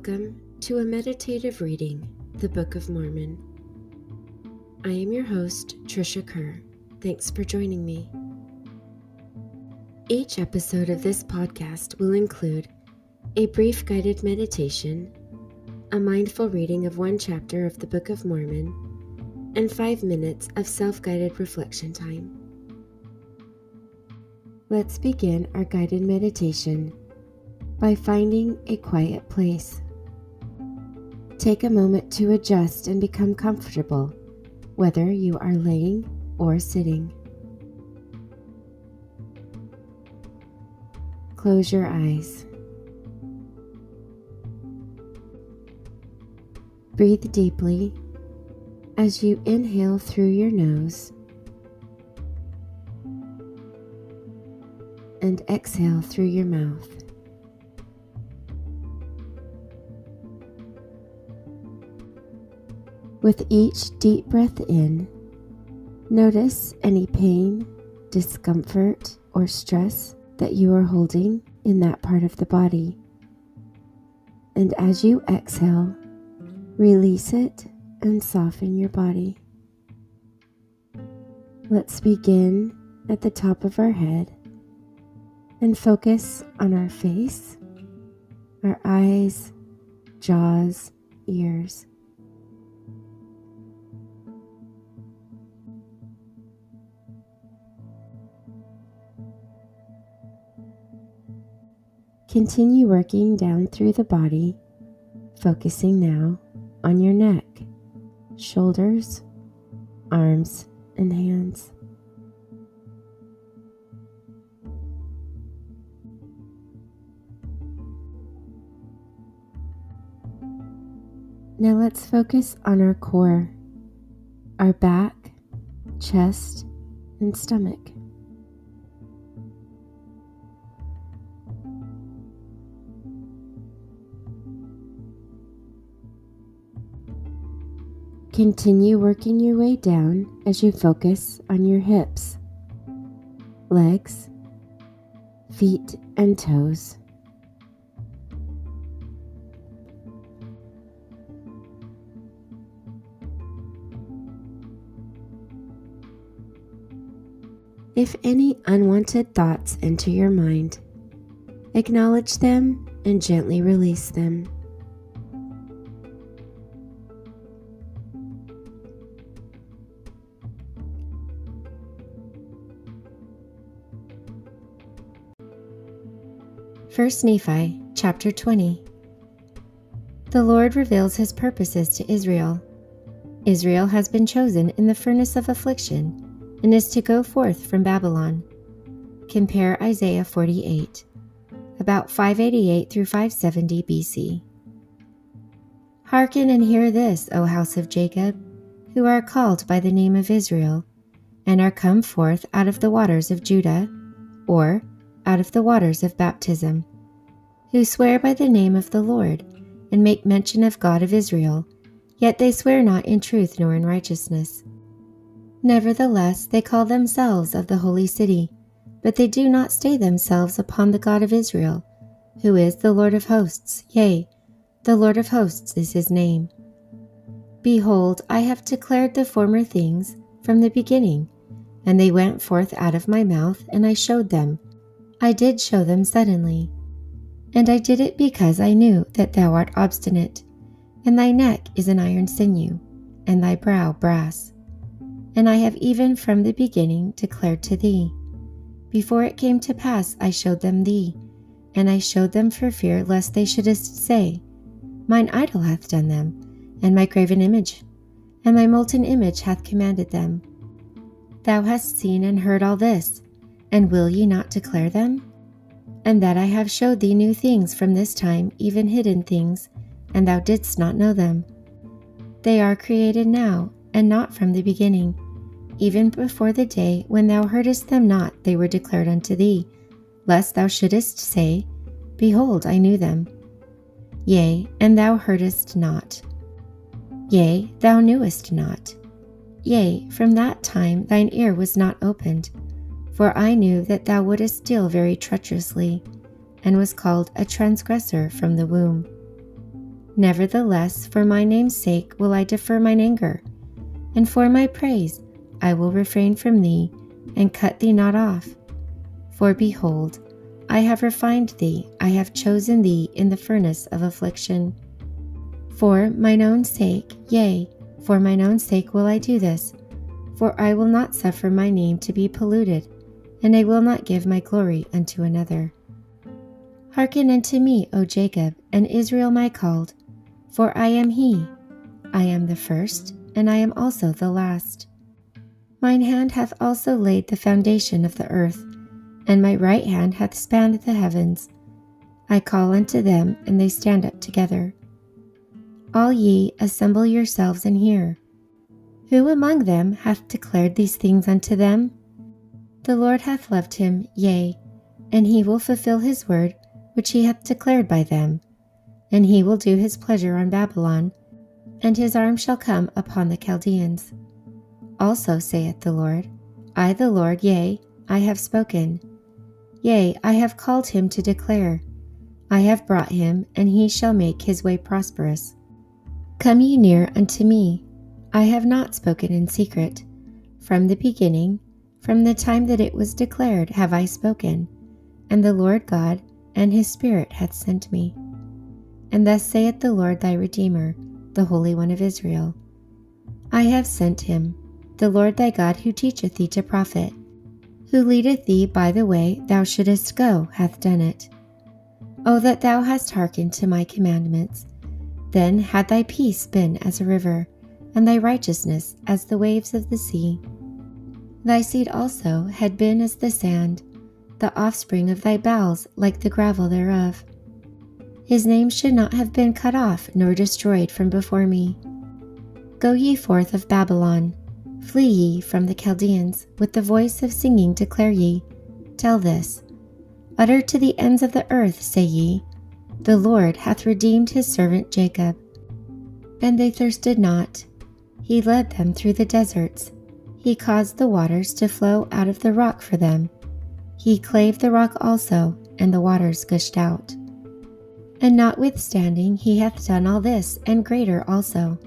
Welcome to a meditative reading, the Book of Mormon. I am your host, Trisha Kerr. Thanks for joining me. Each episode of this podcast will include a brief guided meditation, a mindful reading of one chapter of the Book of Mormon, and five minutes of self guided reflection time. Let's begin our guided meditation by finding a quiet place. Take a moment to adjust and become comfortable, whether you are laying or sitting. Close your eyes. Breathe deeply as you inhale through your nose and exhale through your mouth. With each deep breath in, notice any pain, discomfort, or stress that you are holding in that part of the body. And as you exhale, release it and soften your body. Let's begin at the top of our head and focus on our face, our eyes, jaws, ears. Continue working down through the body, focusing now on your neck, shoulders, arms, and hands. Now let's focus on our core, our back, chest, and stomach. Continue working your way down as you focus on your hips, legs, feet, and toes. If any unwanted thoughts enter your mind, acknowledge them and gently release them. First Nephi chapter 20 The Lord reveals his purposes to Israel. Israel has been chosen in the furnace of affliction and is to go forth from Babylon. Compare Isaiah 48, about 588 through 570 BC. Hearken and hear this, O house of Jacob, who are called by the name of Israel, and are come forth out of the waters of Judah, or out of the waters of baptism, who swear by the name of the Lord, and make mention of God of Israel, yet they swear not in truth nor in righteousness. Nevertheless, they call themselves of the holy city, but they do not stay themselves upon the God of Israel, who is the Lord of hosts, yea, the Lord of hosts is his name. Behold, I have declared the former things from the beginning, and they went forth out of my mouth, and I showed them I did show them suddenly. And I did it because I knew that thou art obstinate, and thy neck is an iron sinew, and thy brow brass. And I have even from the beginning declared to thee. Before it came to pass, I showed them thee, and I showed them for fear lest they shouldest say, Mine idol hath done them, and my graven image, and my molten image hath commanded them. Thou hast seen and heard all this and will ye not declare them? And that I have showed thee new things from this time, even hidden things, and thou didst not know them. They are created now, and not from the beginning. Even before the day when thou heardest them not, they were declared unto thee, lest thou shouldest say, Behold, I knew them. Yea, and thou heardest not. Yea, thou knewest not. Yea, from that time thine ear was not opened for I knew that thou wouldest deal very treacherously, and was called a transgressor from the womb. Nevertheless, for my name's sake will I defer mine anger, and for my praise I will refrain from thee, and cut thee not off. For behold, I have refined thee, I have chosen thee in the furnace of affliction. For mine own sake, yea, for mine own sake will I do this, for I will not suffer my name to be polluted, and I will not give my glory unto another. Hearken unto me, O Jacob, and Israel my called, for I am he. I am the first, and I am also the last. Mine hand hath also laid the foundation of the earth, and my right hand hath spanned the heavens. I call unto them, and they stand up together. All ye assemble yourselves and hear. Who among them hath declared these things unto them? The Lord hath loved him, yea, and he will fulfill his word which he hath declared by them and he will do his pleasure on Babylon, and his arm shall come upon the Chaldeans. Also saith the Lord, I the Lord, yea, I have spoken. Yea, I have called him to declare. I have brought him, and he shall make his way prosperous. Come ye near unto me. I have not spoken in secret. From the beginning, from the time that it was declared, have I spoken, and the Lord God and his Spirit hath sent me. And thus saith the Lord thy Redeemer, the Holy One of Israel I have sent him, the Lord thy God, who teacheth thee to profit, who leadeth thee by the way thou shouldest go, hath done it. O that thou hadst hearkened to my commandments! Then had thy peace been as a river, and thy righteousness as the waves of the sea. Thy seed also had been as the sand, the offspring of thy bowels like the gravel thereof his name should not have been cut off nor destroyed from before me. Go ye forth of Babylon, flee ye from the Chaldeans, with the voice of singing declare ye, tell this. Utter to the ends of the earth, say ye, The Lord hath redeemed his servant Jacob. And they thirsted not. He led them through the deserts. He caused the waters to flow out of the rock for them. He clave the rock also, and the waters gushed out. And notwithstanding he hath done all this, and greater also.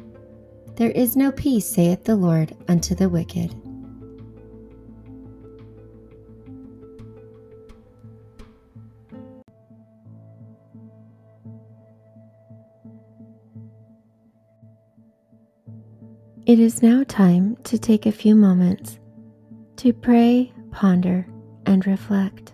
There is no peace, saith the Lord, unto the wicked. It is now time to take a few moments to pray, ponder, and reflect.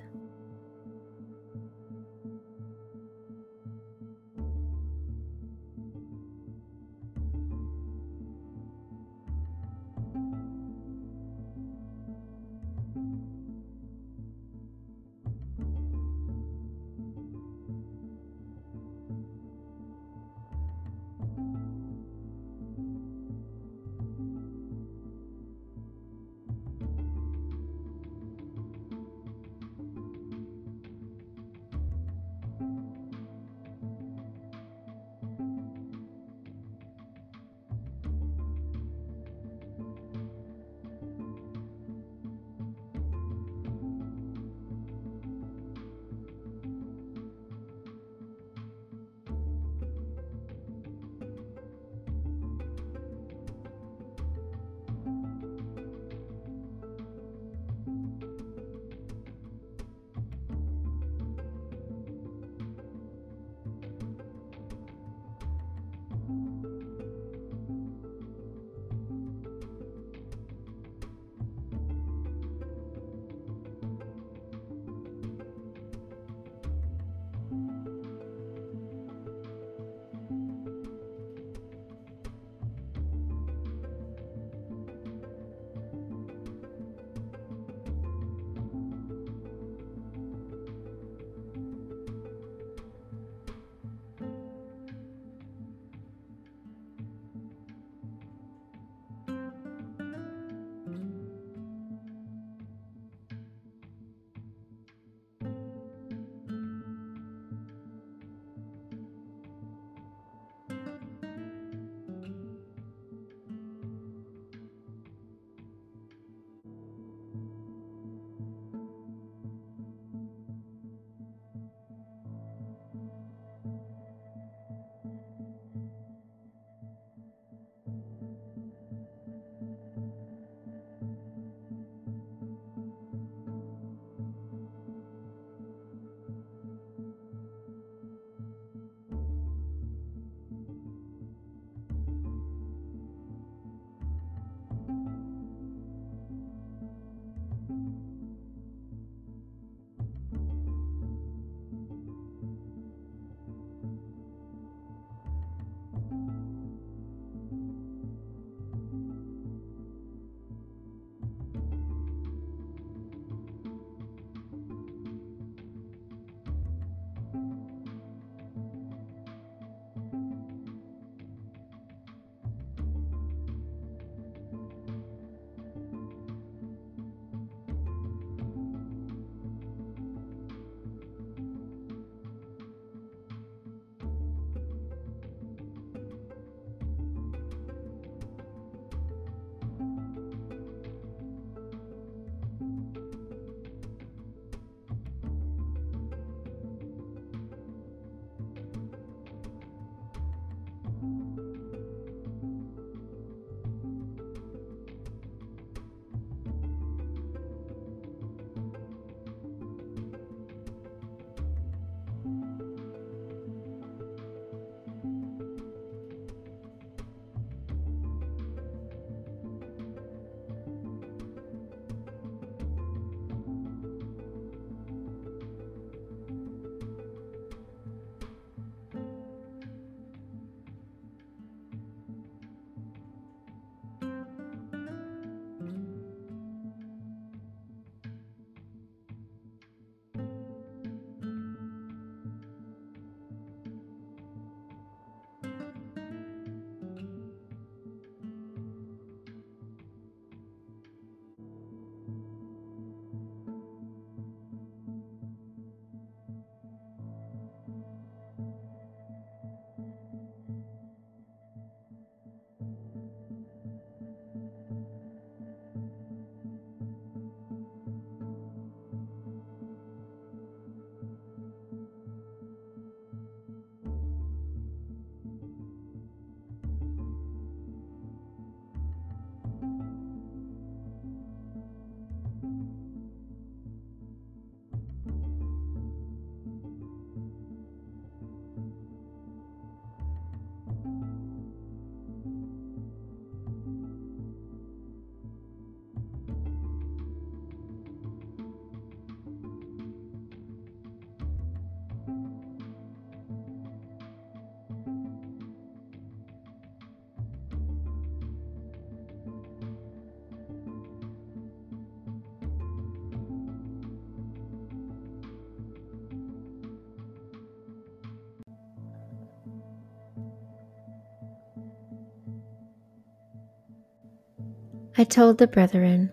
I told the brethren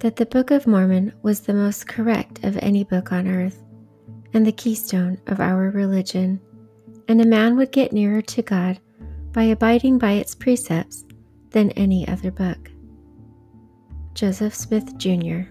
that the Book of Mormon was the most correct of any book on earth and the keystone of our religion, and a man would get nearer to God by abiding by its precepts than any other book. Joseph Smith, Jr.